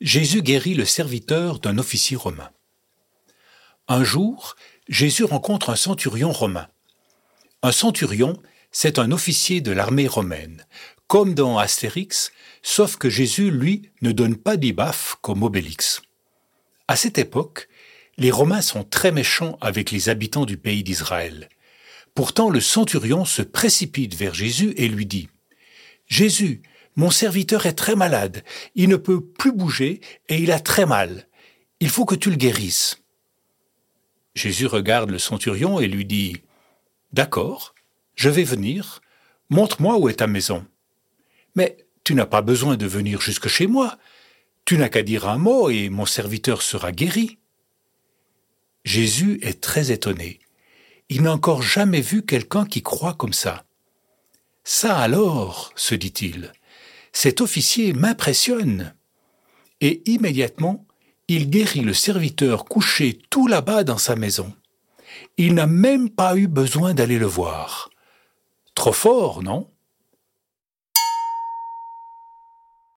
Jésus guérit le serviteur d'un officier romain. Un jour, Jésus rencontre un centurion romain. Un centurion, c'est un officier de l'armée romaine, comme dans Astérix, sauf que Jésus, lui, ne donne pas d'ibaf comme Obélix. À cette époque, les Romains sont très méchants avec les habitants du pays d'Israël. Pourtant, le centurion se précipite vers Jésus et lui dit Jésus, mon serviteur est très malade, il ne peut plus bouger et il a très mal. Il faut que tu le guérisses. Jésus regarde le centurion et lui dit D'accord, je vais venir, montre-moi où est ta maison. Mais tu n'as pas besoin de venir jusque chez moi. Tu n'as qu'à dire un mot et mon serviteur sera guéri. Jésus est très étonné. Il n'a encore jamais vu quelqu'un qui croit comme ça. Ça alors, se dit-il, cet officier m'impressionne. Et immédiatement, il guérit le serviteur couché tout là-bas dans sa maison. Il n'a même pas eu besoin d'aller le voir. Trop fort, non?